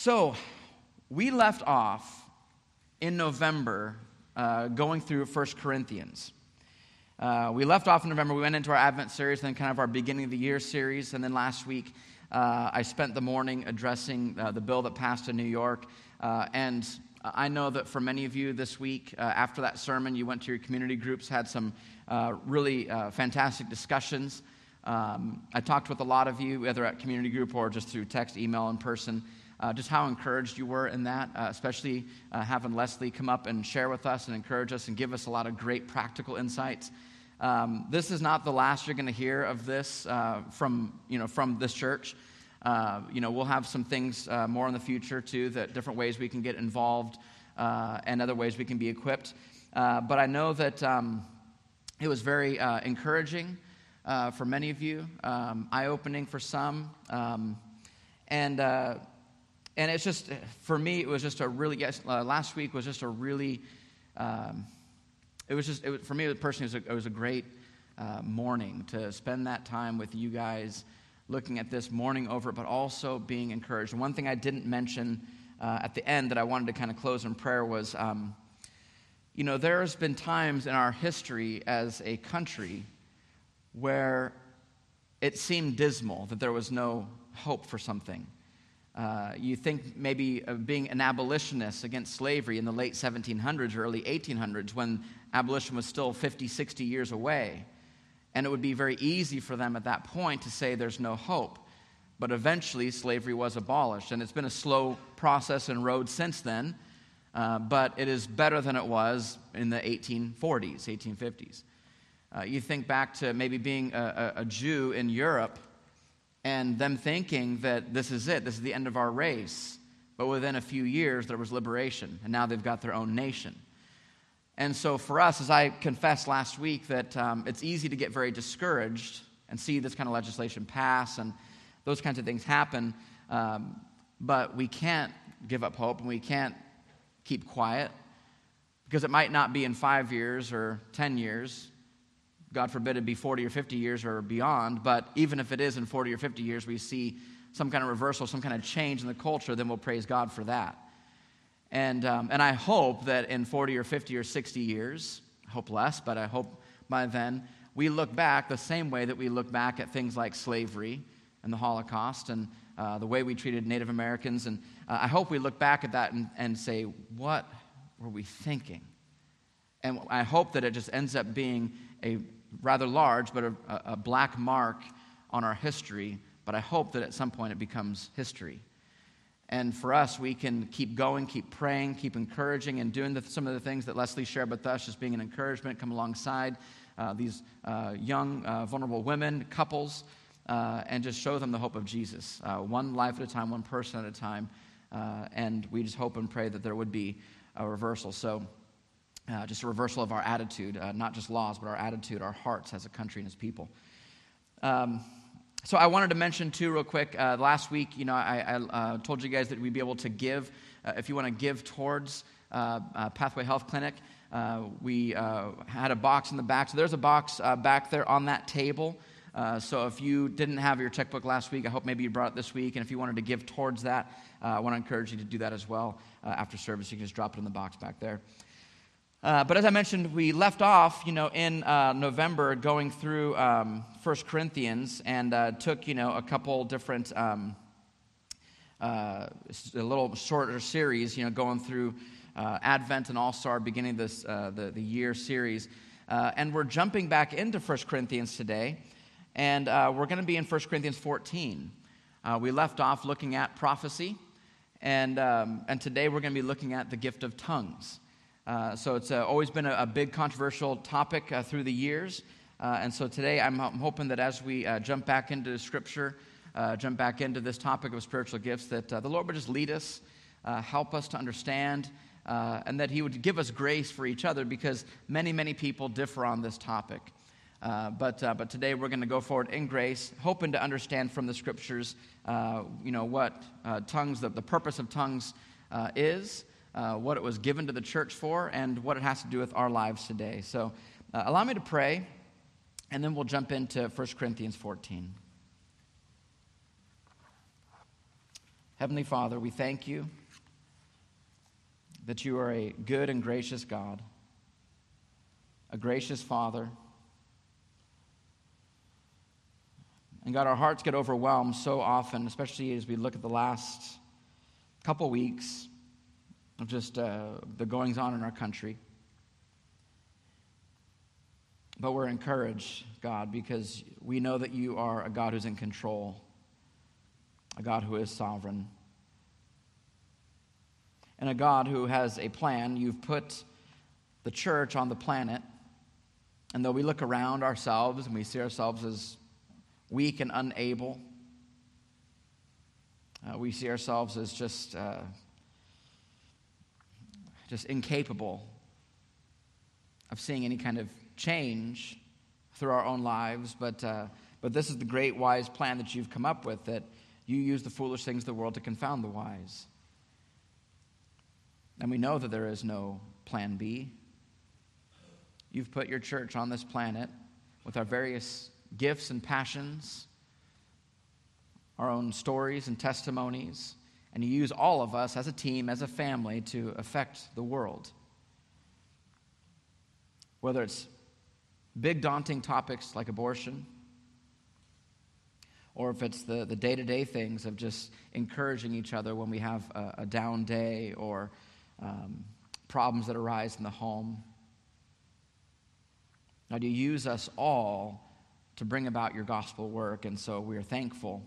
So, we left off in November uh, going through 1 Corinthians. Uh, we left off in November. We went into our Advent series, then kind of our beginning of the year series. And then last week, uh, I spent the morning addressing uh, the bill that passed in New York. Uh, and I know that for many of you this week, uh, after that sermon, you went to your community groups, had some really fantastic discussions. Um, I talked with a lot of you, whether at community group or just through text, email, in person uh, just how encouraged you were in that, uh, especially uh, having Leslie come up and share with us and encourage us and give us a lot of great practical insights. Um, this is not the last you're going to hear of this uh, from, you know, from this church. Uh, you know, we'll have some things uh, more in the future too, that different ways we can get involved and other ways we can be equipped. but I know that um, it was very encouraging for many of you, um, eye opening for some. Um, and and it's just for me it was just a really uh, last week was just a really um, it was just it was, for me personally it was a, it was a great uh, morning to spend that time with you guys looking at this morning over but also being encouraged. One thing i didn't mention uh, at the end that i wanted to kind of close in prayer was um, you know there's been times in our history as a country where it seemed dismal that there was no hope for something uh, you think maybe of being an abolitionist against slavery in the late 1700s or early 1800s when abolition was still 50, 60 years away. And it would be very easy for them at that point to say there's no hope. But eventually, slavery was abolished. And it's been a slow process and road since then. Uh, but it is better than it was in the 1840s, 1850s. Uh, you think back to maybe being a, a Jew in Europe and them thinking that this is it, this is the end of our race. But within a few years, there was liberation, and now they've got their own nation. And so, for us, as I confessed last week, that um, it's easy to get very discouraged and see this kind of legislation pass and those kinds of things happen. Um, but we can't give up hope and we can't keep quiet because it might not be in five years or 10 years. God forbid it be 40 or 50 years or beyond, but even if it is in 40 or 50 years, we see some kind of reversal, some kind of change in the culture, then we'll praise God for that. And, um, and I hope that in 40 or 50 or 60 years, I hope less, but I hope by then, we look back the same way that we look back at things like slavery and the Holocaust and uh, the way we treated Native Americans. And uh, I hope we look back at that and, and say, what were we thinking? And I hope that it just ends up being a rather large, but a, a black mark on our history. But I hope that at some point it becomes history. And for us, we can keep going, keep praying, keep encouraging, and doing the, some of the things that Leslie shared with us, just being an encouragement, come alongside uh, these uh, young, uh, vulnerable women, couples, uh, and just show them the hope of Jesus, uh, one life at a time, one person at a time. Uh, and we just hope and pray that there would be a reversal. So, uh, just a reversal of our attitude, uh, not just laws, but our attitude, our hearts as a country and as people. Um, so I wanted to mention too, real quick. Uh, last week, you know, I, I uh, told you guys that we'd be able to give uh, if you want to give towards uh, Pathway Health Clinic. we had a box in the back, so there's a box back there on that table. so if you didn't have your checkbook last week, I hope maybe you brought it this week. And if you wanted to give towards that, I want to encourage you to do that as well after service. You can just drop it in the box back there. Uh, but as I mentioned, we left off, you know, in uh, November going through um, 1 Corinthians and uh, took, you know, a couple different, um, uh, a little shorter series, you know, going through uh, Advent and All Star, beginning this the, the year series. and we're jumping back into 1 Corinthians today, and we're going to be in 1 Corinthians 14. we left off looking at prophecy, and, um, and today we're going to be looking at the gift of tongues. Uh, so it's uh, always been a, a, big controversial topic uh, through the years. Uh, and so today I'm, I'm, hoping that as we uh, jump back into Scripture, jump back into this topic of spiritual gifts, that the Lord would just lead us, help us to understand, and that He would give us grace for each other because many, many people differ on this topic. but, but today we're going to go forward in grace, hoping to understand from the Scriptures, you know, what tongues, the, the purpose of tongues is, uh, what it was given to the church for, and what it has to do with our lives today. So, uh, allow me to pray, and then we'll jump into 1 Corinthians 14. Heavenly Father, we thank you that you are a good and gracious God, a gracious Father. And God, our hearts get overwhelmed so often, especially as we look at the last couple weeks of just uh, the goings on in our country. But we're encouraged, God, because we know that you are a God who's in control, a God who is sovereign, and a God who has a plan. You've put the church on the planet, and though we look around ourselves and we see ourselves as weak and unable, uh, we see ourselves as just, uh, just incapable of seeing any kind of change through our own lives, but, uh, but this is the great wise plan that you've come up with that you use the foolish things of the world to confound the wise. And we know that there is no plan B. You've put your church on this planet with our various gifts and passions, our own stories and testimonies, and you use all of us as a team, as a family, to affect the world. Whether it's big, daunting topics like abortion, or if it's the, the day-to-day things of just encouraging each other when we have a, a down day or um, problems that arise in the home. God, you use us all to bring about your gospel work, and so we are thankful,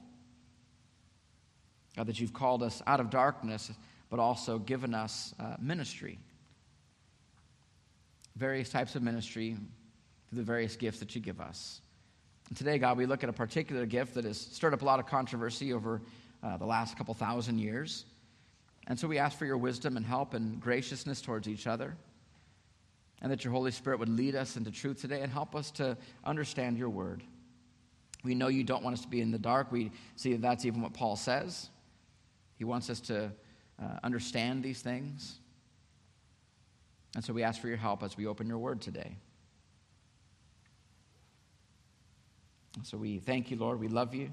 God, that you've called us out of darkness, but also given us uh, ministry. Various types of ministry, through the various gifts that you give us. And today, God, we look at a particular gift that has stirred up a lot of controversy over uh, the last couple thousand years. And so we ask for your wisdom and help and graciousness towards each other. And that your Holy Spirit would lead us into truth today and help us to understand your word. We know you don't want us to be in the dark. We see that that's even what Paul says. He wants us to uh, understand these things. And so we ask for your help as we open your word today. So we thank you, Lord. We love you.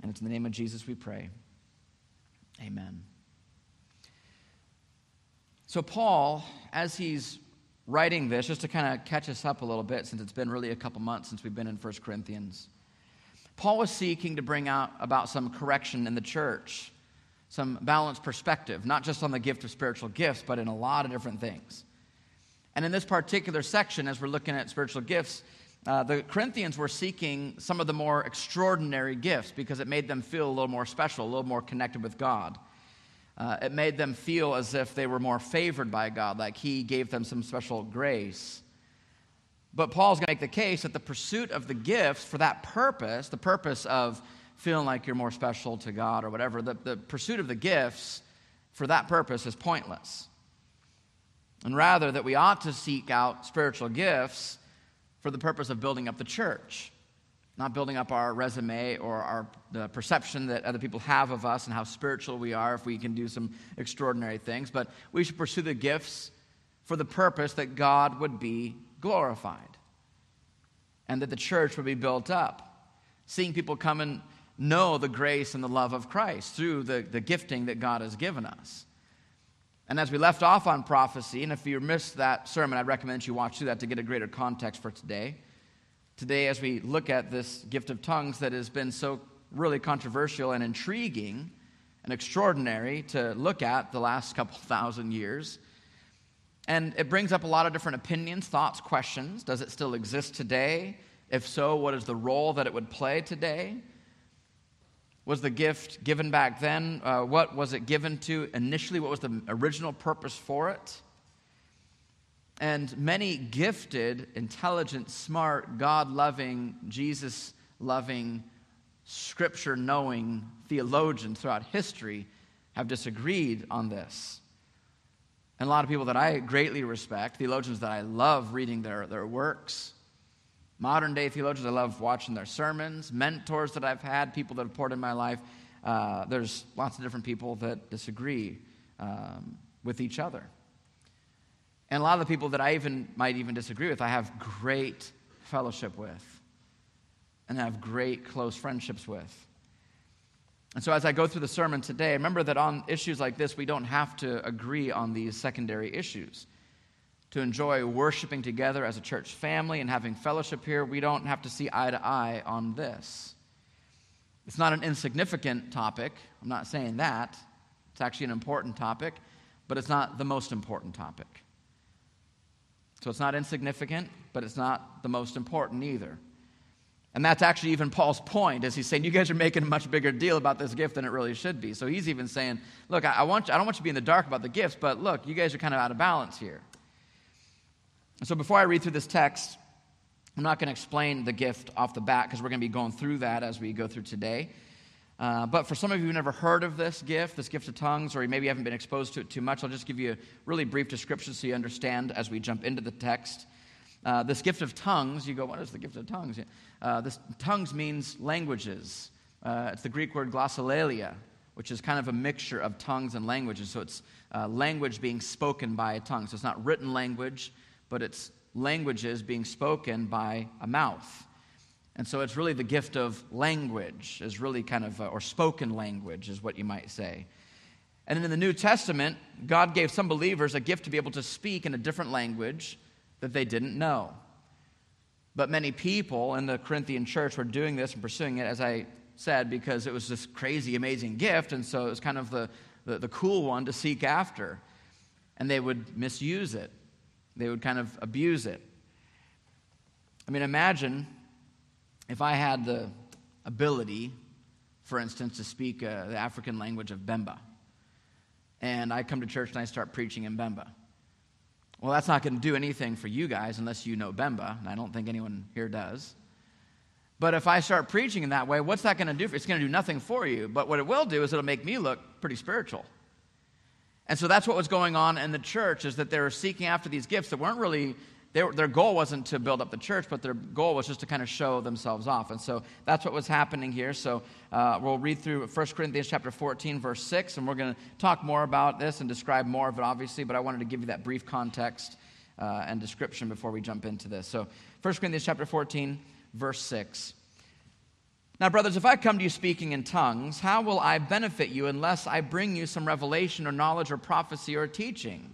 And it's in the name of Jesus we pray. Amen. So, Paul, as he's writing this, just to kind of catch us up a little bit, since it's been really a couple months since we've been in 1 Corinthians, Paul was seeking to bring out about some correction in the church, some balanced perspective, not just on the gift of spiritual gifts, but in a lot of different things. And in this particular section, as we're looking at spiritual gifts, uh, the Corinthians were seeking some of the more extraordinary gifts because it made them feel a little more special, a little more connected with God. Uh, it made them feel as if they were more favored by God, like He gave them some special grace. But Paul's going to make the case that the pursuit of the gifts for that purpose, the purpose of feeling like you're more special to God or whatever, the, the pursuit of the gifts for that purpose is pointless. And rather, that we ought to seek out spiritual gifts for the purpose of building up the church, not building up our resume or our the perception that other people have of us and how spiritual we are if we can do some extraordinary things, but we should pursue the gifts for the purpose that God would be glorified and that the church would be built up. Seeing people come and know the grace and the love of Christ through the, the gifting that God has given us. And as we left off on prophecy, and if you missed that sermon, I'd recommend you watch through that to get a greater context for today. Today, as we look at this gift of tongues that has been so really controversial and intriguing and extraordinary to look at the last couple thousand years. And it brings up a lot of different opinions, thoughts, questions. Does it still exist today? If so, what is the role that it would play today? Was the gift given back then? Uh, what was it given to initially? What was the original purpose for it? And many gifted, intelligent, smart, God loving, Jesus loving, scripture knowing theologians throughout history have disagreed on this. And a lot of people that I greatly respect, theologians that I love reading their, their works, Modern day theologians, I love watching their sermons, mentors that I've had, people that have poured in my life. Uh, there's lots of different people that disagree um, with each other. And a lot of the people that I even might even disagree with, I have great fellowship with and have great close friendships with. And so, as I go through the sermon today, remember that on issues like this, we don't have to agree on these secondary issues. To enjoy worshiping together as a church family and having fellowship here, we don't have to see eye to eye on this. It's not an insignificant topic. I'm not saying that. It's actually an important topic, but it's not the most important topic. So it's not insignificant, but it's not the most important either. And that's actually even Paul's point, is he's saying, you guys are making a much bigger deal about this gift than it really should be. So he's even saying, look, I, want you, I don't want you to be in the dark about the gifts, but look, you guys are kind of out of balance here. And so before I read through this text, I'm not going to explain the gift off the bat because we're going to be going through that as we go through today. Uh, but for some of you who've never heard of this gift, this gift of tongues, or you maybe haven't been exposed to it too much, I'll just give you a really brief description so you understand as we jump into the text. Uh, this gift of tongues, you go, what is the gift of tongues? Uh, this tongues means languages. Uh, it's the Greek word glossolalia, which is kind of a mixture of tongues and languages. So it's uh, language being spoken by a tongue. So it's not written language, but it's languages being spoken by a mouth. And so it's really the gift of language, is really kind of, uh, or spoken language, is what you might say. And then in the New Testament, God gave some believers a gift to be able to speak in a different language that they didn't know. But many people in the Corinthian church were doing this and pursuing it, as I said, because it was this crazy, amazing gift. And so it was kind of the, the, the cool one to seek after. And they would misuse it, they would kind of abuse it. I mean, imagine if I had the ability, for instance, to speak uh, the African language of Bemba, and I come to church and I start preaching in Bemba. Well, that's not going to do anything for you guys unless you know Bemba, and I don't think anyone here does. But if I start preaching in that way, what's that going to do? It's going to do nothing for you. But what it will do is it'll make me look pretty spiritual. And so that's what was going on in the church is that they were seeking after these gifts that weren't really they, their goal wasn't to build up the church, but their goal was just to kind of show themselves off. And so that's what was happening here. So uh, we'll read through 1 Corinthians chapter 14, verse 6, and we're going to talk more about this and describe more of it, obviously, but I wanted to give you that brief context uh, and description before we jump into this. So 1 Corinthians chapter 14, verse 6. Now, brothers, if I come to you speaking in tongues, how will I benefit you unless I bring you some revelation or knowledge or prophecy or teaching?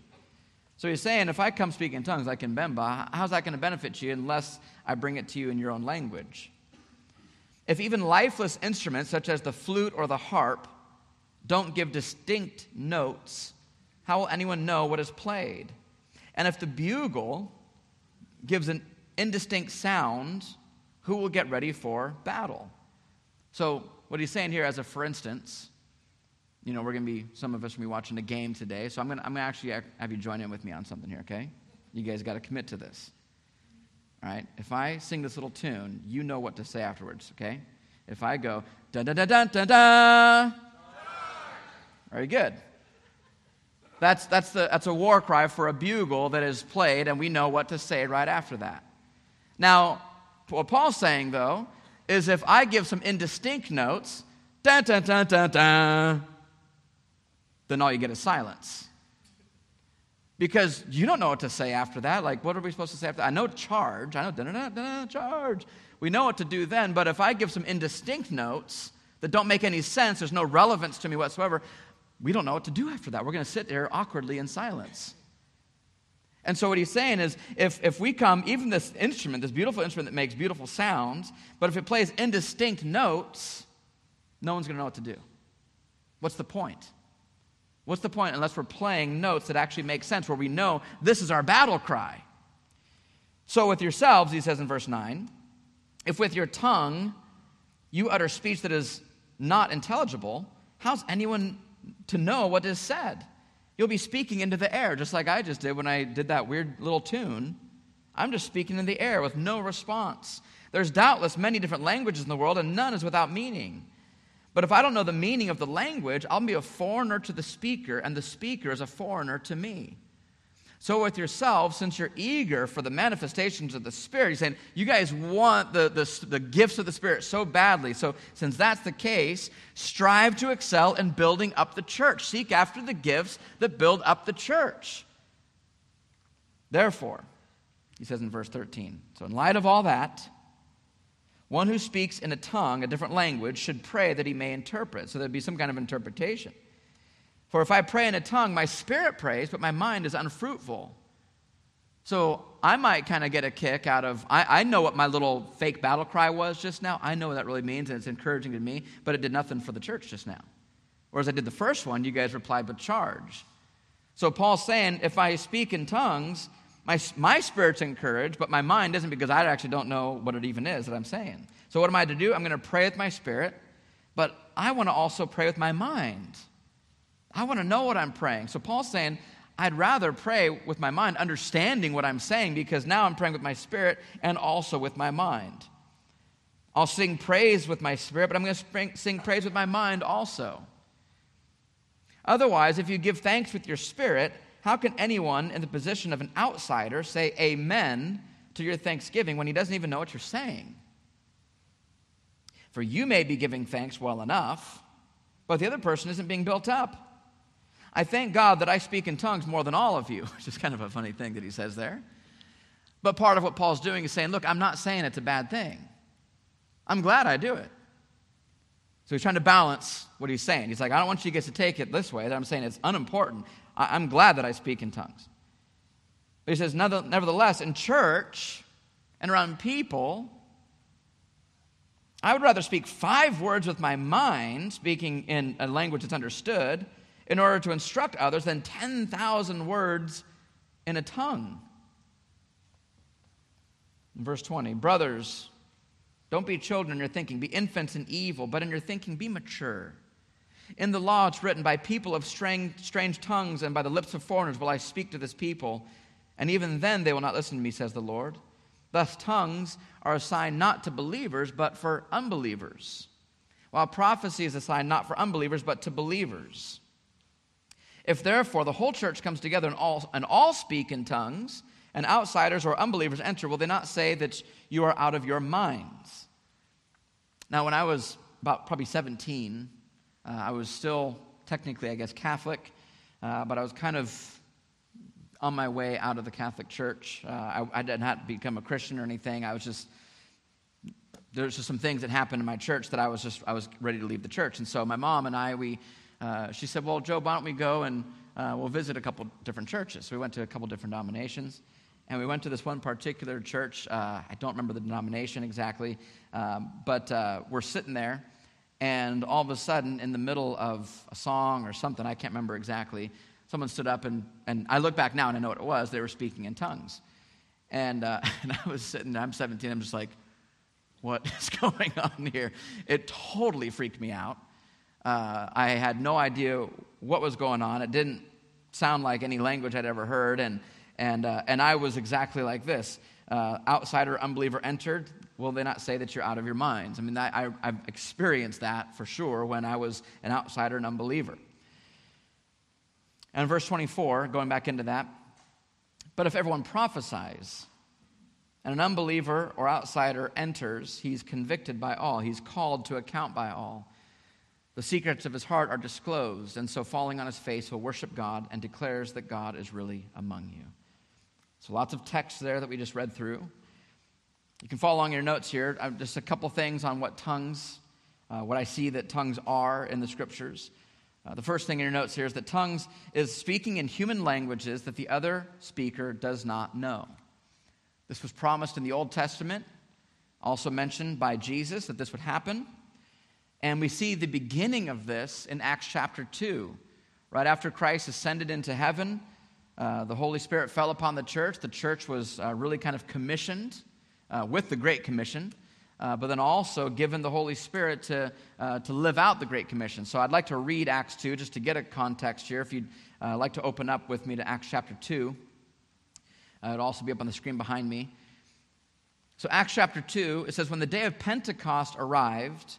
So he's saying, if I come speaking in tongues like in Bemba, how's that going to benefit you unless I bring it to you in your own language? If even lifeless instruments such as the flute or the harp don't give distinct notes, how will anyone know what is played? And if the bugle gives an indistinct sound, who will get ready for battle? So, what he's saying here, as a for instance, you know, we're going to be, some of us will be watching a game today. So I'm going to I'm gonna actually have you join in with me on something here, okay? You guys got to commit to this. All right? If I sing this little tune, you know what to say afterwards, okay? If I go, da da da da da da, very good. That's, that's, the, that's a war cry for a bugle that is played, and we know what to say right after that. Now, what Paul's saying, though, is if I give some indistinct notes, da da da da da, then all you get is silence. Because you don't know what to say after that. Like, what are we supposed to say after that? I know charge. I know charge. We know what to do then, but if I give some indistinct notes that don't make any sense, there's no relevance to me whatsoever, we don't know what to do after that. We're going to sit there awkwardly in silence. And so, what he's saying is if, if we come, even this instrument, this beautiful instrument that makes beautiful sounds, but if it plays indistinct notes, no one's going to know what to do. What's the point? What's the point unless we're playing notes that actually make sense, where we know this is our battle cry? So, with yourselves, he says in verse 9, if with your tongue you utter speech that is not intelligible, how's anyone to know what is said? You'll be speaking into the air, just like I just did when I did that weird little tune. I'm just speaking in the air with no response. There's doubtless many different languages in the world, and none is without meaning. But if I don't know the meaning of the language, I'll be a foreigner to the speaker, and the speaker is a foreigner to me. So, with yourselves, since you're eager for the manifestations of the Spirit, he's saying, you guys want the, the, the, gifts of the Spirit so badly. So, since that's the case, strive to excel in building up the church. Seek after the gifts that build up the church. Therefore, he says in verse 13, so in light of all that, One who speaks in a tongue, a different language, should pray that he may interpret. So there'd be some kind of interpretation. For if I pray in a tongue, my spirit prays, but my mind is unfruitful. So I might kind of get a kick out of, I, I, know what my little fake battle cry was just now. I know what that really means, and it's encouraging to me, but it did nothing for the church just now. Whereas I did the first one, you guys replied with charge. So Paul's saying, if I speak in tongues, my, my spirit's encouraged, but my mind isn't because I actually don't know what it even is that I'm saying. So, what am I to do? I'm going to pray with my spirit, but I want to also pray with my mind. I want to know what I'm praying. So, Paul's saying, I'd rather pray with my mind, understanding what I'm saying, because now I'm praying with my spirit and also with my mind. I'll sing praise with my spirit, but I'm going to sing praise with my mind also. Otherwise, if you give thanks with your spirit, how can anyone in the position of an outsider say amen to your thanksgiving when he doesn't even know what you're saying? For you may be giving thanks well enough, but the other person isn't being built up. I thank God that I speak in tongues more than all of you, which is kind of a funny thing that he says there. But part of what Paul's doing is saying, look, I'm not saying it's a bad thing. I'm glad I do it. So he's trying to balance what he's saying. He's like, I don't want you guys to take it this way, that I'm saying it's unimportant. I, am glad that I speak in tongues. But he says, nevertheless, in church and around people, I would rather speak five words with my mind, speaking in a language that's understood, in order to instruct others than 10,000 words in a tongue. verse 20, brothers, don't be children in your thinking, be infants in evil, but in your thinking be mature. In the law, it's written, By people of strange, strange tongues and by the lips of foreigners will I speak to this people, and even then they will not listen to me, says the Lord. Thus, tongues are a sign not to believers, but for unbelievers, while prophecy is a sign not for unbelievers, but to believers. If therefore the whole church comes together and all, and all speak in tongues, and outsiders or unbelievers enter, will they not say that you are out of your minds? Now, when I was about probably 17, uh, I was still technically, I guess, Catholic, uh, but I was kind of on my way out of the Catholic Church. Uh, I, I did not become a Christian or anything. I was just there's just some things that happened in my church that I was just I was ready to leave the church. And so my mom and I we uh, she said, "Well, Joe, why don't we go and uh, we'll visit a couple different churches?" So we went to a couple different denominations, and we went to this one particular church. Uh, I don't remember the denomination exactly, um, but uh, we're sitting there, and all of a sudden, in the middle of a song or something, I can't remember exactly, someone stood up and, and I look back now and I know what it was. They were speaking in tongues. And, uh, and I was sitting, there, I'm 17, I'm just like, what is going on here? It totally freaked me out. Uh, I had no idea what was going on. It didn't sound like any language I'd ever heard. And, and, uh, and I was exactly like this. Uh, outsider, unbeliever entered will they not say that you're out of your minds? I mean, I, I've experienced that for sure when I was an outsider and unbeliever. And verse 24, going back into that, but if everyone prophesies and an unbeliever or outsider enters, he's convicted by all, he's called to account by all. The secrets of his heart are disclosed, and so falling on his face, he'll worship God and declares that God is really among you. So lots of text there that we just read through. You can follow along your notes here. Uh, just a couple things on what tongues, uh, what I see that tongues are in the scriptures. Uh, the first thing in your notes here is that tongues is speaking in human languages that the other speaker does not know. This was promised in the Old Testament, also mentioned by Jesus that this would happen. And we see the beginning of this in Acts chapter 2. Right after Christ ascended into heaven, uh, the Holy Spirit fell upon the church. The church was uh, really kind of commissioned uh, with the Great Commission, uh, but then also given the Holy Spirit to, uh, to live out the Great Commission. So I'd like to read Acts 2 just to get a context here. If you'd uh, like to open up with me to Acts chapter 2, uh, it'll also be up on the screen behind me. So, Acts chapter 2, it says, When the day of Pentecost arrived,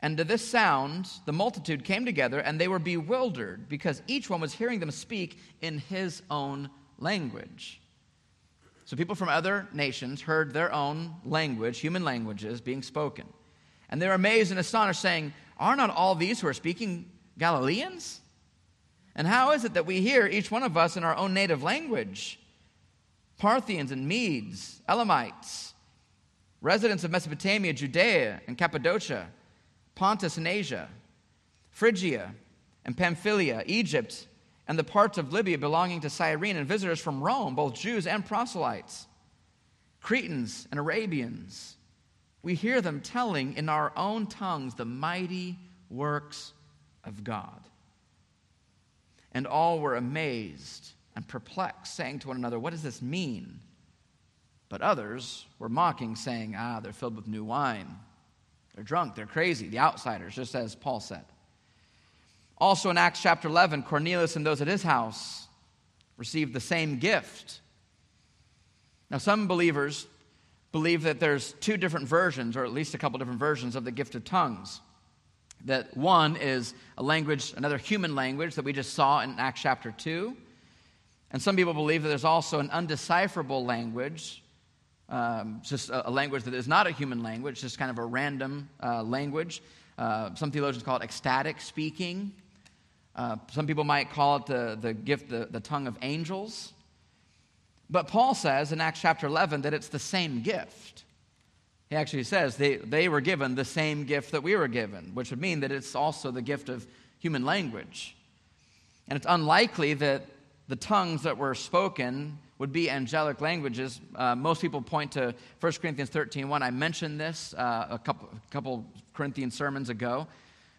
And to this sound, the multitude came together, and they were bewildered, because each one was hearing them speak in his own language. So people from other nations heard their own language, human languages, being spoken. And they were amazed and astonished, saying, Are not all these who are speaking Galileans? And how is it that we hear each one of us in our own native language? Parthians and Medes, Elamites, residents of Mesopotamia, Judea and Cappadocia, Pontus and Asia, Phrygia and Pamphylia, Egypt, and the parts of Libya belonging to Cyrene, and visitors from Rome, both Jews and proselytes, Cretans and Arabians. We hear them telling in our own tongues the mighty works of God. And all were amazed and perplexed, saying to one another, What does this mean? But others were mocking, saying, Ah, they're filled with new wine. They're drunk, they're crazy, the outsiders, just as Paul said. Also in Acts chapter 11, Cornelius and those at his house received the same gift. Now, some believers believe that there's two different versions, or at least a couple different versions of the gift of tongues. That one is a language, another human language that we just saw in Acts chapter 2. And some people believe that there's also an undecipherable language um, just a, a, language that is not a human language, just kind of a random uh, language. Uh, some theologians call it ecstatic speaking. Uh, some people might call it the, the gift, the, the tongue of angels. But Paul says in Acts chapter 11 that it's the same gift. He actually says they, they were given the same gift that we were given, which would mean that it's also the gift of human language. And it's unlikely that the tongues that were spoken would be angelic languages. Uh, most people point to 1 Corinthians 13 1. I mentioned this uh, a couple, couple Corinthian sermons ago,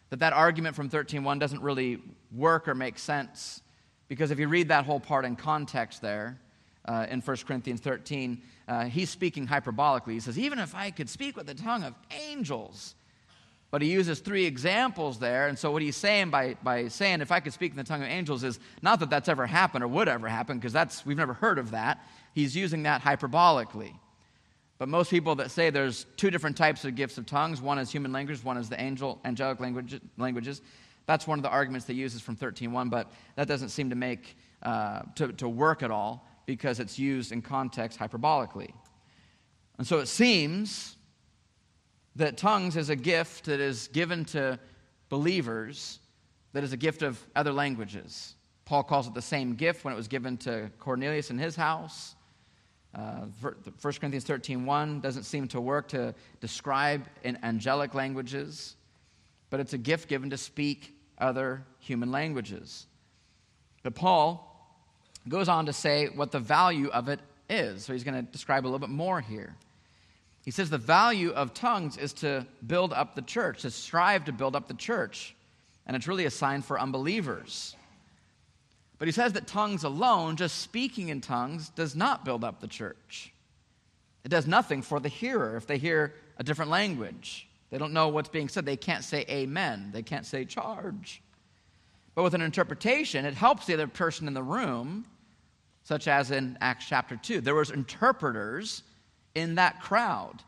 that that argument from 13 1 doesn't really work or make sense. Because if you read that whole part in context there, uh, in 1 Corinthians 13, uh, he's speaking hyperbolically. He says, Even if I could speak with the tongue of angels, but he uses three examples there. And so, what he's saying by, by saying, if I could speak in the tongue of angels, is not that that's ever happened or would ever happen, because that's, we've never heard of that. He's using that hyperbolically. But most people that say there's two different types of gifts of tongues one is human language, one is the angel, angelic language, languages. That's one of the arguments they uses from 13.1, but that doesn't seem to make, uh, to, to work at all because it's used in context hyperbolically. And so it seems that tongues is a gift that is given to believers that is a gift of other languages. Paul calls it the same gift when it was given to Cornelius in his house. Uh, 1 Corinthians 13 1 doesn't seem to work to describe in angelic languages, but it's a gift given to speak other human languages. But Paul goes on to say what the value of it is. So he's going to describe a little bit more here. He says the value of tongues is to build up the church, to strive to build up the church. And it's really a sign for unbelievers. But he says that tongues alone, just speaking in tongues, does not build up the church. It does nothing for the hearer if they hear a different language. They don't know what's being said. They can't say amen. They can't say charge. But with an interpretation, it helps the other person in the room, such as in Acts chapter 2. There was interpreters in that crowd.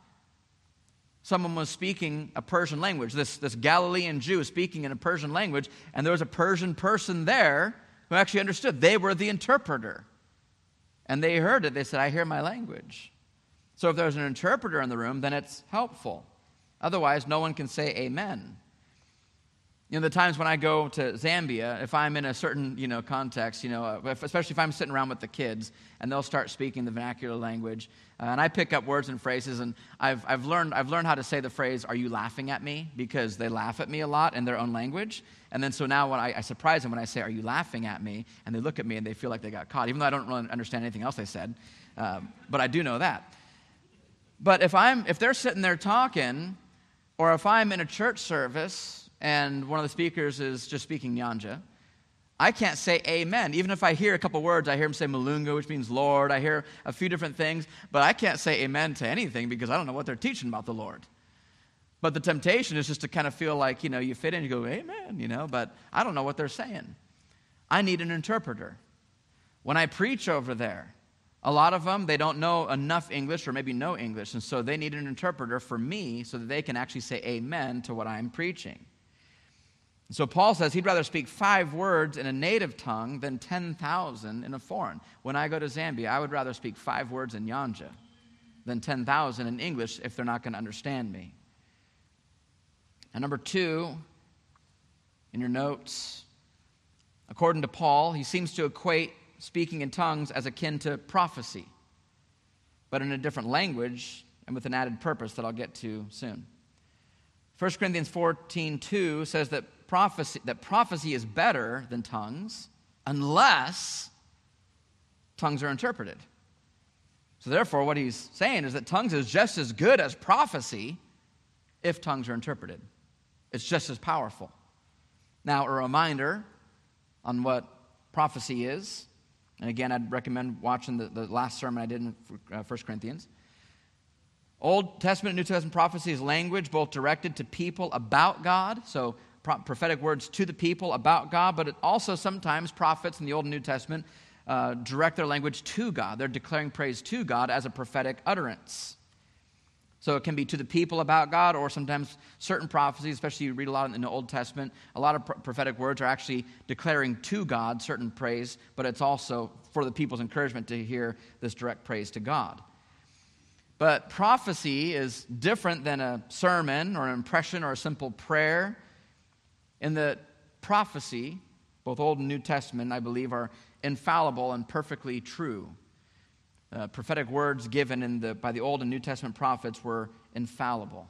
Someone was speaking a Persian language, this, this Galilean Jew speaking in a Persian language, and there was a Persian person there who actually understood. They were the interpreter. And they heard it. They said, I hear my language. So if there's an interpreter in the room, then it's helpful. Otherwise, no one can say amen. You know, the times when I go to Zambia, if I'm in a certain, you know, context, you know, uh, if, especially if I'm sitting around with the kids and they'll start speaking the vernacular language, uh, and I pick up words and phrases, and I've, I've, learned, I've learned how to say the phrase, Are you laughing at me? Because they laugh at me a lot in their own language. And then so now when I, I surprise them when I say, Are you laughing at me? And they look at me and they feel like they got caught, even though I don't really understand anything else they said. Um, but I do know that. But if, I'm, if they're sitting there talking, or if I'm in a church service, and one of the speakers is just speaking Nyanja, I can't say amen. Even if I hear a couple words, I hear him say Malunga, which means Lord. I hear a few different things, but I can't say amen to anything because I don't know what they're teaching about the Lord. But the temptation is just to kind of feel like, you know, you fit in, you go, amen, you know, but I don't know what they're saying. I need an interpreter. When I preach over there, A lot of them, they don't know enough English or maybe no English, and so they need an interpreter for me so that they can actually say amen to what I'm preaching. So Paul says he'd rather speak five words in a native tongue than 10,000 in a foreign. When I go to Zambia, I would rather speak five words in Nyanja than 10,000 in English if they're not going to understand me. And number two, in your notes, according to Paul, he seems to equate speaking in tongues as akin to prophecy, but in a different language and with an added purpose that I'll get to soon. 1 Corinthians 14 2 says that prophecy, that prophecy is better than tongues unless tongues are interpreted. So, therefore, what he's saying is that tongues is just as good as prophecy if tongues are interpreted. It's just as powerful. Now, a reminder on what prophecy is. And again, I'd recommend watching the, the last sermon I did in uh, 1 Corinthians. Old Testament and New Testament prophecy is language both directed to people about God, so prophetic words to the people about God, but it also sometimes prophets in the Old and New Testament uh, direct their language to God. They're declaring praise to God as a prophetic utterance. So it can be to the people about God, or sometimes certain prophecies, especially you read a lot in the Old Testament, a lot of prophetic words are actually declaring to God certain praise, but it's also for the people's encouragement to hear this direct praise to God. But prophecy is different than a sermon or an impression or a simple prayer in the prophecy, both Old and New Testament, I believe, are infallible and perfectly true. Uh, prophetic words given in the, by the Old and New Testament prophets were infallible.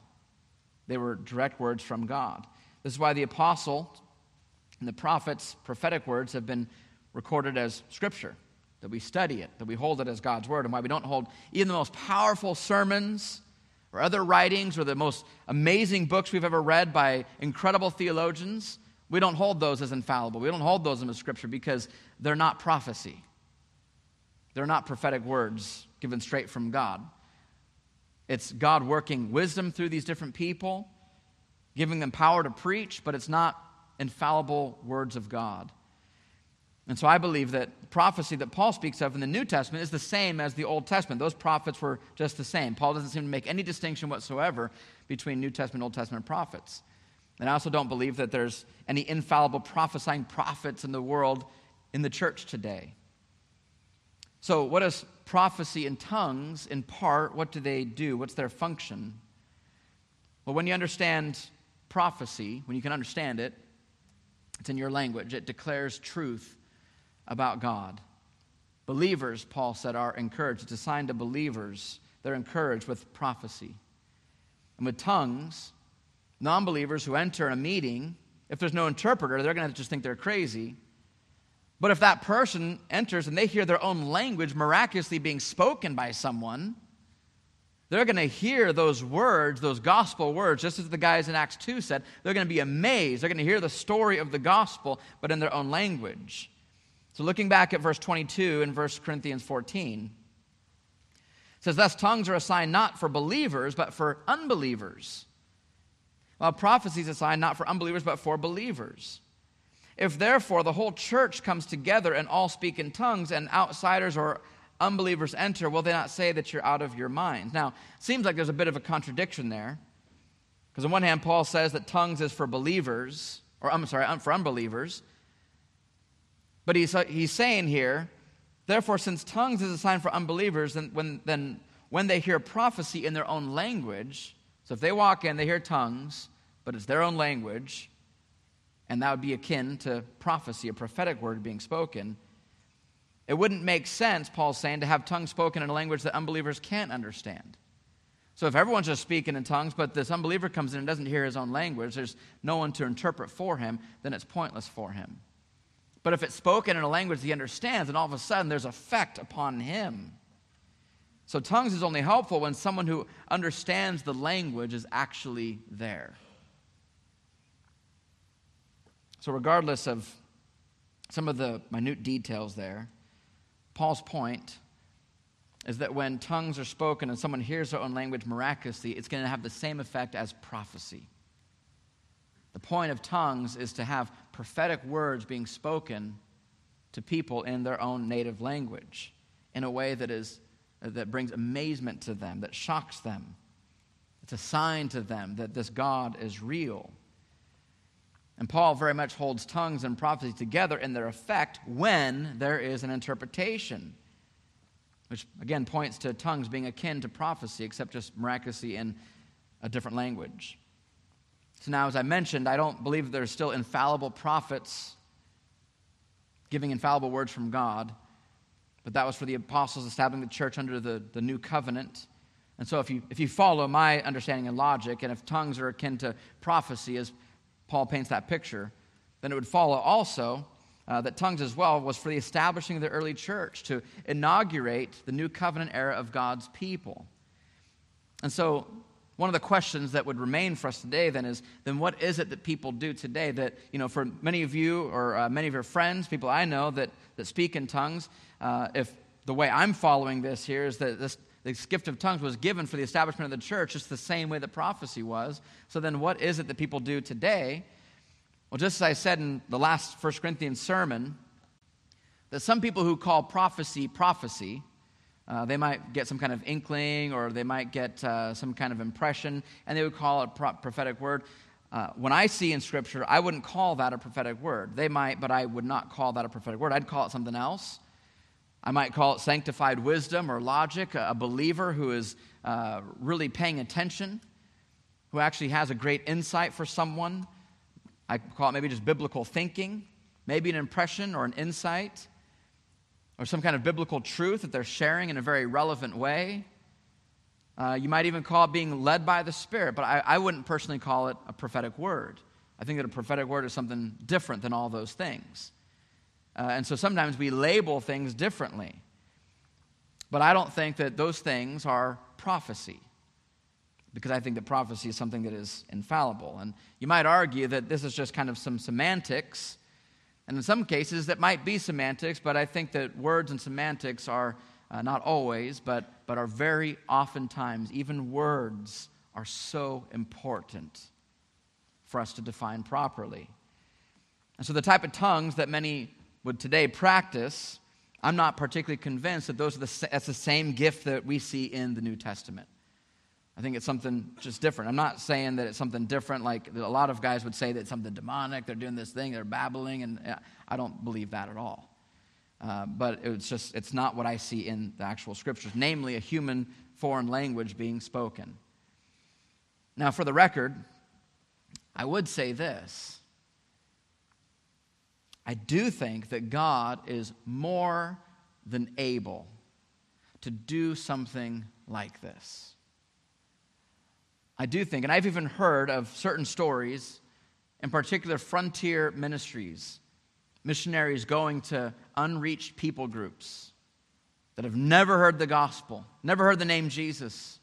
They were direct words from God. This is why the apostle and the prophets' prophetic words have been recorded as scripture, that we study it, that we hold it as God's word, and why we don't hold even the most powerful sermons or other writings or the most amazing books we've ever read by incredible theologians, we don't hold those as infallible. We don't hold those as scripture because they're not prophecy. They're not prophetic words given straight from God. It's God working wisdom through these different people, giving them power to preach, but it's not infallible words of God. And so I believe that prophecy that Paul speaks of in the New Testament is the same as the Old Testament. Those prophets were just the same. Paul doesn't seem to make any distinction whatsoever between New Testament and Old Testament prophets. And I also don't believe that there's any infallible prophesying prophets in the world in the church today. So, what does prophecy in tongues in part? What do they do? What's their function? Well, when you understand prophecy, when you can understand it, it's in your language, it declares truth about God. Believers, Paul said, are encouraged. It's assigned to believers. They're encouraged with prophecy. And with tongues, non believers who enter a meeting, if there's no interpreter, they're going to just think they're crazy. But if that person enters and they hear their own language miraculously being spoken by someone, they're going to hear those words, those gospel words, just as the guys in Acts 2 said. They're going to be amazed. They're going to hear the story of the gospel, but in their own language. So, looking back at verse 22 in 1 Corinthians 14, it says, Thus tongues are assigned not for believers, but for unbelievers. While prophecy is assigned not for unbelievers, but for believers. If therefore the whole church comes together and all speak in tongues, and outsiders or unbelievers enter, will they not say that you're out of your mind? Now, it seems like there's a bit of a contradiction there. Because on one hand, Paul says that tongues is for believers, or I'm sorry, for unbelievers. But he's, he's saying here, therefore, since tongues is a sign for unbelievers, then when, then when they hear prophecy in their own language, so if they walk in, they hear tongues, but it's their own language, and that would be akin to prophecy, a prophetic word being spoken. It wouldn't make sense, Paul's saying, to have tongues spoken in a language that unbelievers can't understand. So if everyone's just speaking in tongues, but this unbeliever comes in and doesn't hear his own language, there's no one to interpret for him, then it's pointless for him. But if it's spoken in a language he understands, then all of a sudden there's effect upon him. So tongues is only helpful when someone who understands the language is actually there. So, regardless of some of the minute details there, Paul's point is that when tongues are spoken and someone hears their own language miraculously, it's going to have the same effect as prophecy. The point of tongues is to have prophetic words being spoken to people in their own native language. in a way that, is, that brings amazement to them, that shocks them. It's a sign to them that this God is real. And Paul very much holds tongues and prophecy together in their effect when there is an interpretation, which again points to tongues being akin to prophecy, except just miraculously in a different language. So now, as I mentioned, I don't believe there's still infallible prophets giving infallible words from God, but that was for the apostles establishing the church under the, the new covenant. And so, if you, if you follow my understanding and logic, and if tongues are akin to prophecy, as Paul paints that picture, then it would follow also uh, that tongues as well was for the establishing of the early church, to inaugurate the new covenant era of God's people. And so, one of the questions that would remain for us today then is then what is it that people do today that, you know, for many of you or uh, many of your friends, people I know that, that speak in tongues, uh, if the way I'm following this here is that this, this gift of tongues was given for the establishment of the church, just the same way that prophecy was. So then, what is it that people do today? Well, just as I said in the last First Corinthians sermon, that some people who call prophecy prophecy, uh, they might get some kind of inkling or they might get uh, some kind of impression, and they would call it a pro- prophetic word. Uh, when I see in Scripture, I wouldn't call that a prophetic word. They might, but I would not call that a prophetic word. I'd call it something else. I might call it sanctified wisdom or logic, a believer who is uh, really paying attention, who actually has a great insight for someone. I call it maybe just biblical thinking, maybe an impression or an insight, or some kind of biblical truth that they're sharing in a very relevant way. Uh, you might even call being led by the Spirit, but I, I wouldn't personally call it a prophetic word. I think that a prophetic word is something different than all those things. Uh, and so sometimes we label things differently. But I don't think that those things are prophecy, because I think that prophecy is something that is infallible. And you might argue that this is just kind of some semantics. And in some cases, that might be semantics, but I think that words and semantics are uh, not always, but, but are very oftentimes, even words are so important for us to define properly. And so the type of tongues that many would today practice, I'm not particularly convinced that those are the, that's the same gift that we see in the New Testament. I think it's something just different. I'm not saying that it's something different, like a lot of guys would say that it's something demonic, they're doing this thing, they're babbling, and I don't believe that at all. Uh, but it's just, it's not what I see in the actual scriptures, namely a human foreign language being spoken. Now, for the record, I would say this I do think that God is more than able to do something like this. I do think, and I've even heard of certain stories, in particular frontier ministries, missionaries going to unreached people groups that have never heard the gospel, never heard the name Jesus.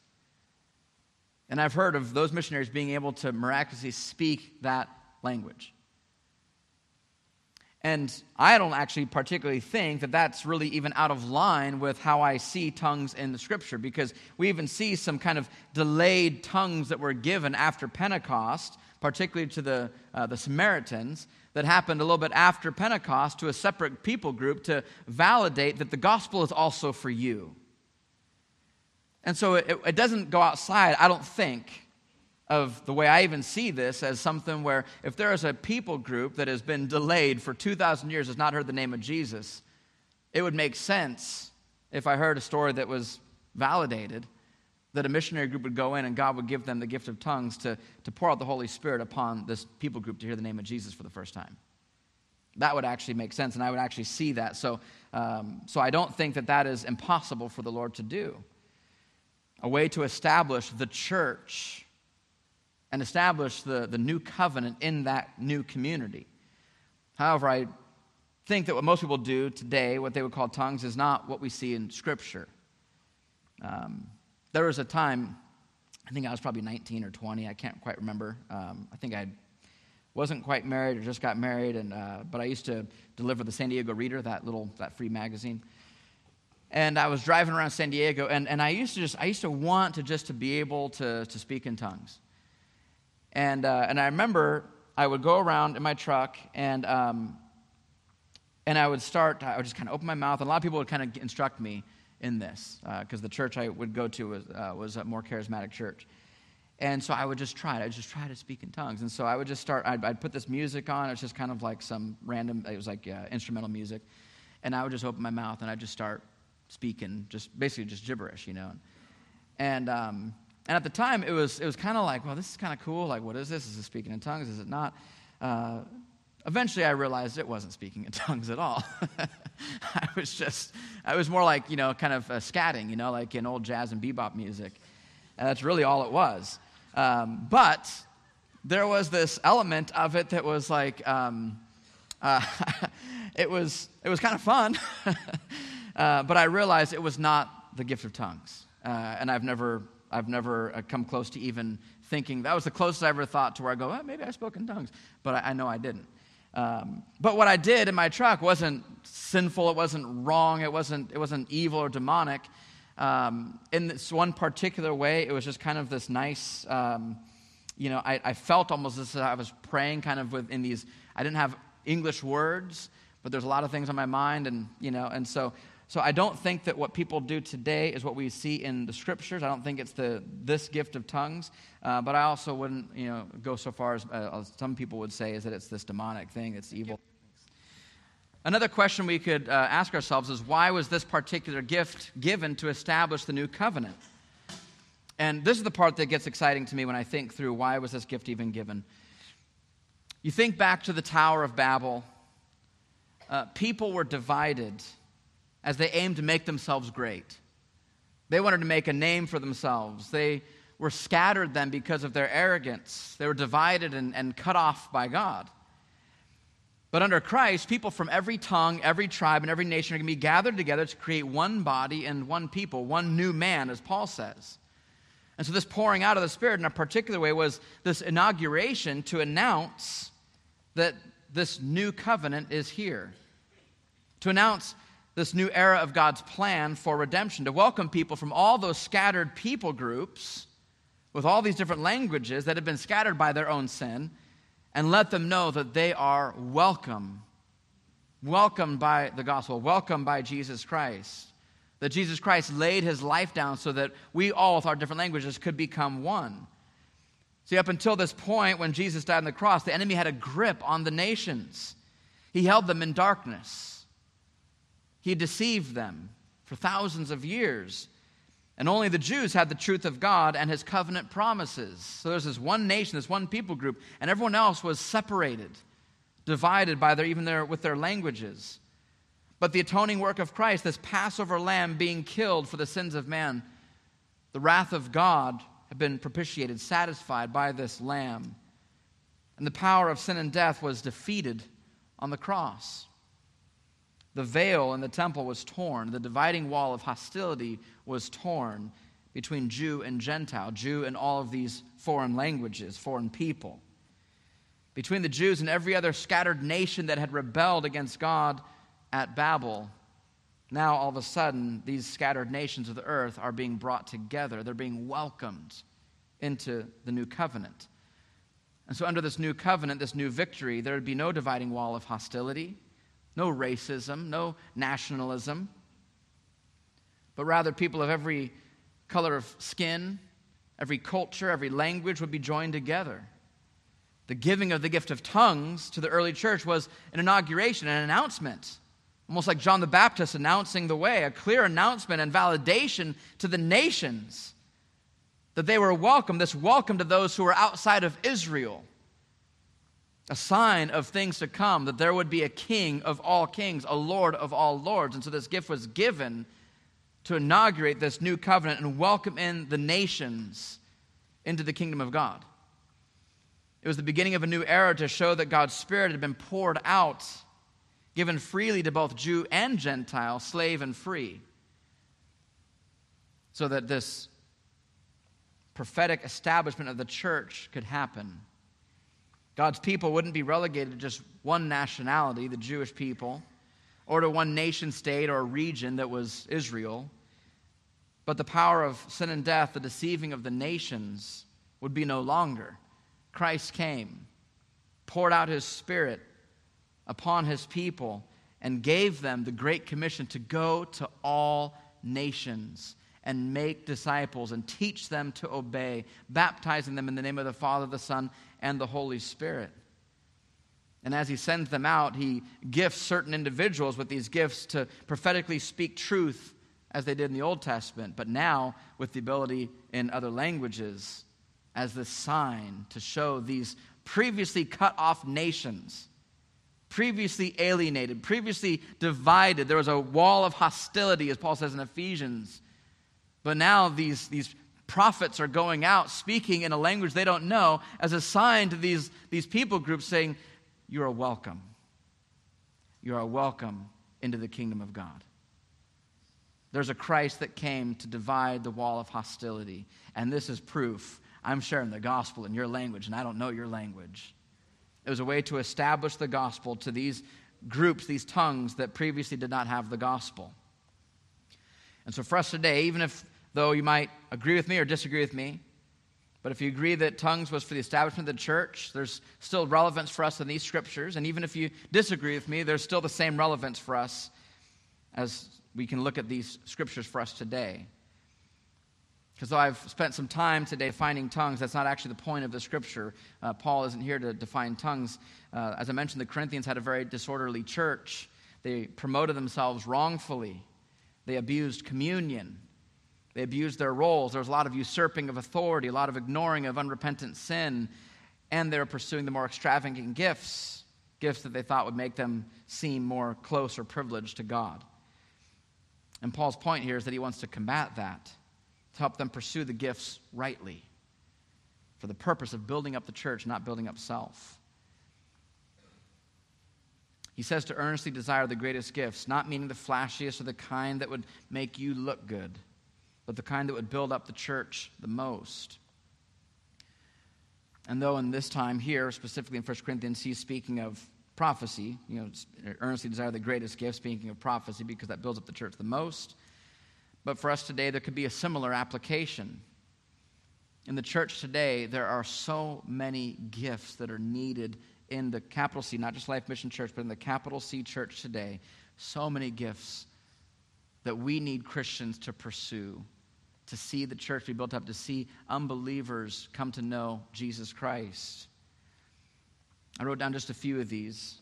And I've heard of those missionaries being able to miraculously speak that language. And I don't actually particularly think that that's really even out of line with how I see tongues in the scripture, because we even see some kind of delayed tongues that were given after Pentecost, particularly to the, uh, the Samaritans, that happened a little bit after Pentecost to a separate people group to validate that the gospel is also for you. And so it, it doesn't go outside, I don't think, of the way I even see this as something where if there is a people group that has been delayed for 2,000 years, has not heard the name of Jesus, it would make sense if I heard a story that was validated that a missionary group would go in and God would give them the gift of tongues to, to pour out the Holy Spirit upon this people group to hear the name of Jesus for the first time. That would actually make sense, and I would actually see that. So, um, so I don't think that that is impossible for the Lord to do. A way to establish the church and establish the, the new covenant in that new community. However, I think that what most people do today, what they would call tongues, is not what we see in Scripture. Um, there was a time, I think I was probably 19 or 20, I can't quite remember. Um, I think I wasn't quite married or just got married, and, uh, but I used to deliver the San Diego Reader, that little that free magazine. And I was driving around San Diego, and, and I used to just I used to want to just to be able to, to speak in tongues. And, uh, and I remember I would go around in my truck and, um, and I would start, I would just kind of open my mouth. And a lot of people would kind of instruct me in this because uh, the church I would go to was, uh, was a more charismatic church. And so I would just try it. I'd just try to speak in tongues. And so I would just start, I'd, I'd put this music on. It was just kind of like some random, it was like uh, instrumental music. And I would just open my mouth and I'd just start speaking, just basically just gibberish, you know. And, um, and at the time, it was, it was kind of like, well, this is kind of cool. Like, what is this? Is it speaking in tongues? Is it not? Uh, eventually, I realized it wasn't speaking in tongues at all. I was just, I was more like, you know, kind of uh, scatting, you know, like in old jazz and bebop music. And that's really all it was. Um, but there was this element of it that was like, um, uh, it was, it was kind of fun. uh, but I realized it was not the gift of tongues. Uh, and I've never, I've never uh, come close to even thinking, that was the closest I ever thought to where I go, oh, maybe I spoke in tongues. But I, I know I didn't. Um, but what I did in my truck wasn't sinful, it wasn't wrong, it wasn't, it wasn't evil or demonic. Um, in this one particular way, it was just kind of this nice, um, you know, I, I, felt almost as I was praying kind of within these, I didn't have English words, but there's a lot of things on my mind, and, you know, and so so I don't think that what people do today is what we see in the scriptures. I don't think it's the this gift of tongues. Uh, but I also wouldn't, you know, go so far as, uh, as some people would say is that it's this demonic thing. It's evil. Another question we could uh, ask ourselves is why was this particular gift given to establish the new covenant? And this is the part that gets exciting to me when I think through why was this gift even given. You think back to the Tower of Babel. Uh, people were divided as they aimed to make themselves great. They wanted to make a name for themselves. They were scattered then because of their arrogance. They were divided and, and cut off by God. But under Christ, people from every tongue, every tribe, and every nation are going to be gathered together to create one body and one people, one new man, as Paul says. And so, this pouring out of the Spirit in a particular way was this inauguration to announce that this new covenant is here. To announce this new era of God's plan for redemption, to welcome people from all those scattered people groups with all these different languages that have been scattered by their own sin, and let them know that they are welcome, welcomed by the gospel, welcomed by Jesus Christ. That Jesus Christ laid his life down so that we all, with our different languages, could become one. See, up until this point, when Jesus died on the cross, the enemy had a grip on the nations. He held them in darkness. He deceived them for thousands of years. And only the Jews had the truth of God and his covenant promises. So there's this one nation, this one people group, and everyone else was separated, divided by their even their with their languages. But the atoning work of Christ, this Passover lamb being killed for the sins of man, the wrath of God had been propitiated, satisfied by this lamb. And the power of sin and death was defeated on the cross. The veil in the temple was torn. The dividing wall of hostility was torn between Jew and Gentile, Jew and all of these foreign languages, foreign people. Between the Jews and every other scattered nation that had rebelled against God at Babel, now all of a sudden, these scattered nations of the earth are being brought together. They're being welcomed into the new covenant. And so, under this new covenant, this new victory, there would be no dividing wall of hostility no racism, no nationalism, but rather people of every color of skin, every culture, every language would be joined together. The giving of the gift of tongues to the early church was an inauguration, an announcement, almost like John the Baptist announcing the way, a clear announcement and validation to the nations that they were welcome, this welcome to those who were outside of Israel a sign of things to come, that there would be a king of all kings, a lord of all lords. And so this gift was given to inaugurate this new covenant and welcome in the nations into the kingdom of God. It was the beginning of a new era to show that God's Spirit had been poured out, given freely to both Jew and Gentile, slave and free, so that this prophetic establishment of the church could happen. God's people wouldn't be relegated to just one nationality, the Jewish people, or to one nation state or region that was Israel. But the power of sin and death, the deceiving of the nations, would be no longer. Christ came, poured out his Spirit upon his people, and gave them the great commission to go to all nations and make disciples and teach them to obey, baptizing them in the name of the Father, the Son, and the Holy Spirit. And as he sends them out, he gifts certain individuals with these gifts to prophetically speak truth as they did in the Old Testament, but now with the ability in other languages as the sign to show these previously cut off nations, previously alienated, previously divided. There was a wall of hostility, as Paul says in Ephesians. But now these, these prophets are going out speaking in a language they don't know as a sign to these, these people groups saying, You are welcome. You are welcome into the kingdom of God. There's a Christ that came to divide the wall of hostility. And this is proof. I'm sharing the gospel in your language, and I don't know your language. It was a way to establish the gospel to these groups, these tongues that previously did not have the gospel. And so for us today, even if though you might agree with me or disagree with me, but if you agree that tongues was for the establishment of the church, there's still relevance for us in these scriptures. And even if you disagree with me, there's still the same relevance for us as we can look at these scriptures for us today. Because though I've spent some time today defining tongues, that's not actually the point of the scripture. Uh, Paul isn't here to define tongues. Uh, as I mentioned, the Corinthians had a very disorderly church. They promoted themselves wrongfully, they abused communion, they abused their roles. There was a lot of usurping of authority, a lot of ignoring of unrepentant sin, and they were pursuing the more extravagant gifts, gifts that they thought would make them seem more close or privileged to God. And Paul's point here is that he wants to combat that, to help them pursue the gifts rightly, for the purpose of building up the church, not building up self. He says to earnestly desire the greatest gifts, not meaning the flashiest or the kind that would make you look good, but the kind that would build up the church the most. And though in this time here, specifically in 1 Corinthians, he's speaking of prophecy, you know, earnestly desire the greatest gift, speaking of prophecy, because that builds up the church the most. But for us today, there could be a similar application. In the church today, there are so many gifts that are needed in the capital C, not just Life Mission Church, but in the capital C church today. So many gifts that we need Christians to pursue, to see the church be built up, to see unbelievers come to know Jesus Christ. I wrote down just a few of these.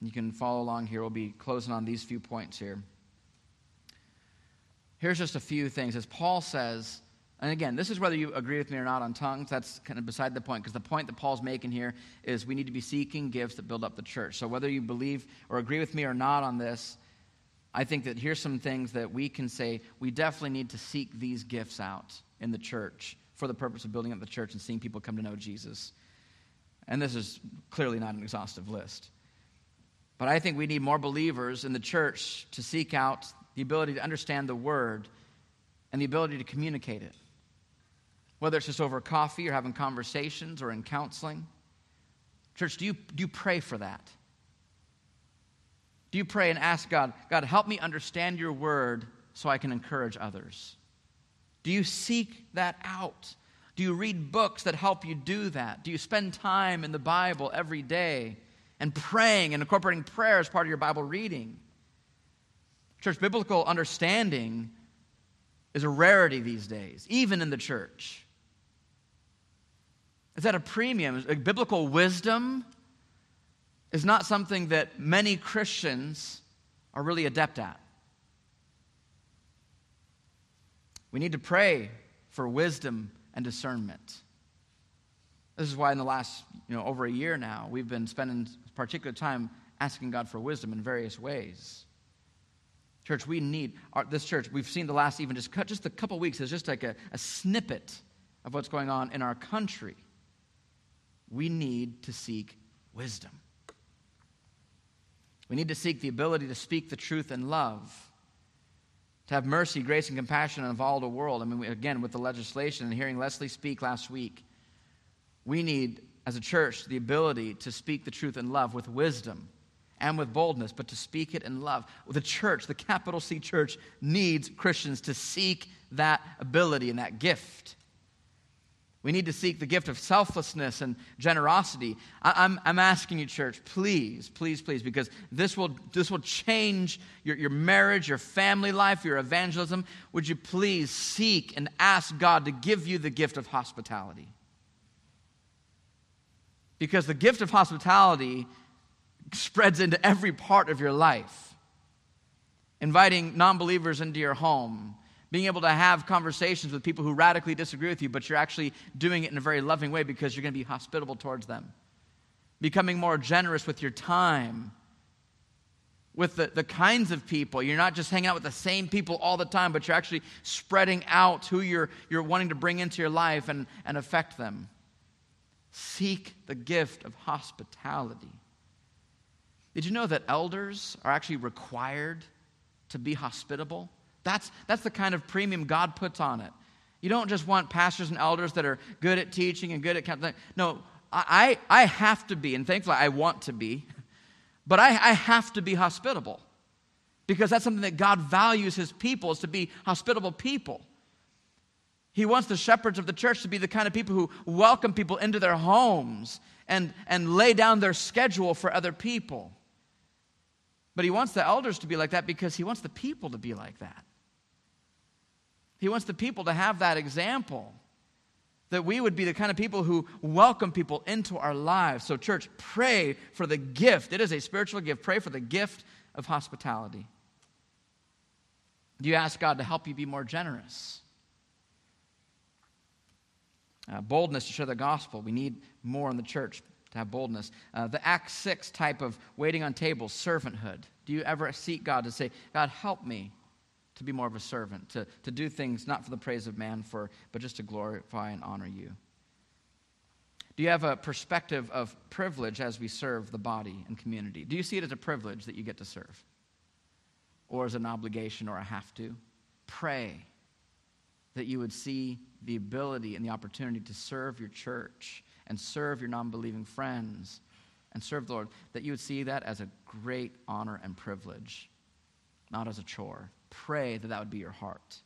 You can follow along here. We'll be closing on these few points here. Here's just a few things. As Paul says, and again, this is whether you agree with me or not on tongues. That's kind of beside the point, because the point that Paul's making here is we need to be seeking gifts that build up the church. So whether you believe or agree with me or not on this, I think that here's some things that we can say we definitely need to seek these gifts out in the church for the purpose of building up the church and seeing people come to know Jesus. And this is clearly not an exhaustive list. But I think we need more believers in the church to seek out the ability to understand the word and the ability to communicate it. Whether it's just over coffee or having conversations or in counseling. Church, do you, do you pray for that? Do you pray and ask God, God, help me understand your word so I can encourage others? Do you seek that out? Do you read books that help you do that? Do you spend time in the Bible every day and praying and incorporating prayer as part of your Bible reading? Church, biblical understanding is a rarity these days, even in the church. It's at a premium. Biblical wisdom is not something that many Christians are really adept at. We need to pray for wisdom and discernment. This is why in the last, you know, over a year now, we've been spending particular time asking God for wisdom in various ways. Church, we need our, this church. We've seen the last even just just a couple weeks is just like a, a snippet of what's going on in our country. We need to seek wisdom. We need to seek the ability to speak the truth in love to have mercy, grace, and compassion on a volatile world. I mean, again, with the legislation and hearing Leslie speak last week, we need, as a church, the ability to speak the truth in love with wisdom and with boldness, but to speak it in love. The church, the capital C church, needs Christians to seek that ability and that gift. We need to seek the gift of selflessness and generosity. I, am I'm, I'm asking you, church, please, please, please, because this will, this will change your, your marriage, your family life, your evangelism. Would you please seek and ask God to give you the gift of hospitality? Because the gift of hospitality spreads into every part of your life. Inviting non believers into your home, being able to have conversations with people who radically disagree with you, but you're actually doing it in a very loving way because you're going to be hospitable towards them. Becoming more generous with your time, with the, the kinds of people. You're not just hanging out with the same people all the time, but you're actually spreading out who you're, you're wanting to bring into your life and, and affect them. Seek the gift of hospitality. Did you know that elders are actually required to be hospitable? That's, that's the kind of premium God puts on it. You don't just want pastors and elders that are good at teaching and good at counseling. No, I, I have to be, and thankfully I want to be, but I, I have to be hospitable because that's something that God values his people is to be hospitable people. He wants the shepherds of the church to be the kind of people who welcome people into their homes and, and lay down their schedule for other people. But he wants the elders to be like that because he wants the people to be like that. He wants the people to have that example. That we would be the kind of people who welcome people into our lives. So, church, pray for the gift. It is a spiritual gift. Pray for the gift of hospitality. Do you ask God to help you be more generous? Uh, boldness to share the gospel. We need more in the church to have boldness. Uh, the Acts 6 type of waiting on tables, servanthood. Do you ever seek God to say, God, help me to be more of a servant, to, to do things not for the praise of man, for, but just to glorify and honor you? Do you have a perspective of privilege as we serve the body and community? Do you see it as a privilege that you get to serve? Or as an obligation or a have to? Pray that you would see the ability and the opportunity to serve your church and serve your non believing friends and serve the Lord, that you would see that as a great honor and privilege, not as a chore pray that that would be your heart.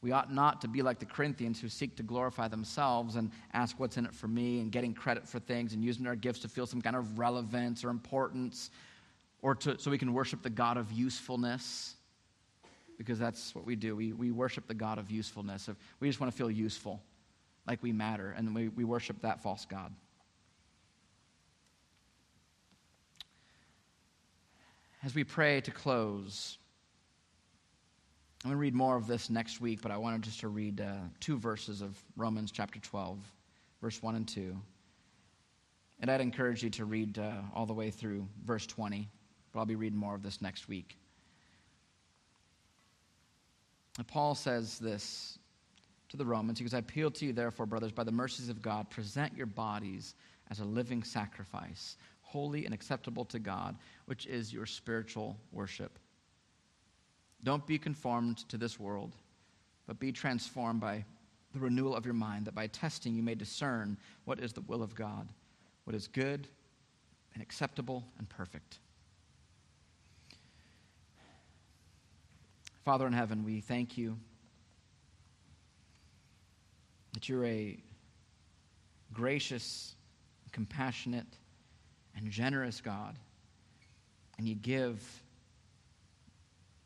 We ought not to be like the Corinthians who seek to glorify themselves and ask what's in it for me and getting credit for things and using our gifts to feel some kind of relevance or importance or to, so we can worship the God of usefulness because that's what we do. We, we worship the God of usefulness. We just want to feel useful, like we matter, and we, we worship that false God. As we pray to close, I'm going to read more of this next week, but I wanted just to read uh, two verses of Romans chapter 12, verse 1 and 2. And I'd encourage you to read uh, all the way through verse 20, but I'll be reading more of this next week. And Paul says this to the Romans. He goes, I appeal to you, therefore, brothers, by the mercies of God, present your bodies as a living sacrifice, holy and acceptable to God, which is your spiritual worship. Don't be conformed to this world, but be transformed by the renewal of your mind, that by testing you may discern what is the will of God, what is good and acceptable and perfect. Father in heaven, we thank you that you're a gracious, compassionate, and generous God, and you give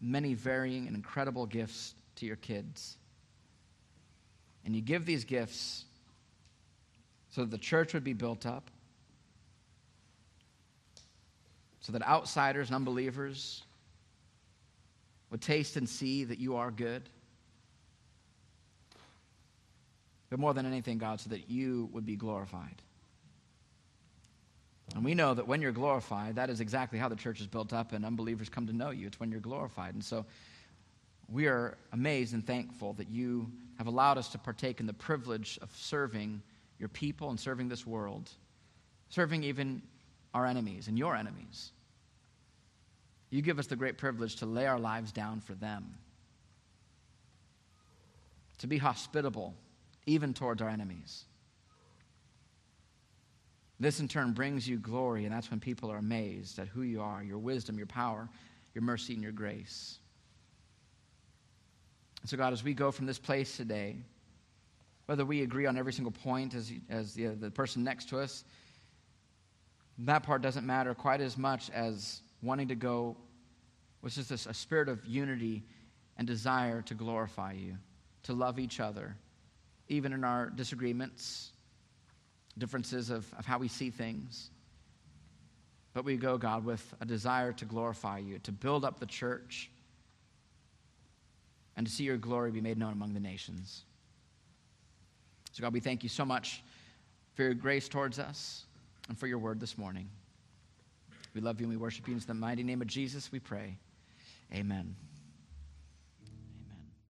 many varying and incredible gifts to your kids. And you give these gifts so that the church would be built up, so that outsiders and unbelievers would taste and see that you are good. But more than anything, God, so that you would be glorified. And we know that when you're glorified, that is exactly how the church is built up and unbelievers come to know you. It's when you're glorified. And so we are amazed and thankful that you have allowed us to partake in the privilege of serving your people and serving this world, serving even our enemies and your enemies. You give us the great privilege to lay our lives down for them, to be hospitable even towards our enemies. This in turn brings you glory, and that's when people are amazed at who you are, your wisdom, your power, your mercy, and your grace. And so, God, as we go from this place today, whether we agree on every single point as, as the, the person next to us, that part doesn't matter quite as much as wanting to go with just a, a spirit of unity and desire to glorify you, to love each other, even in our disagreements, differences of, of how we see things. But we go, God, with a desire to glorify you, to build up the church, and to see your glory be made known among the nations. So, God, we thank you so much for your grace towards us and for your word this morning. We love you and we worship you. In the mighty name of Jesus, we pray. Amen.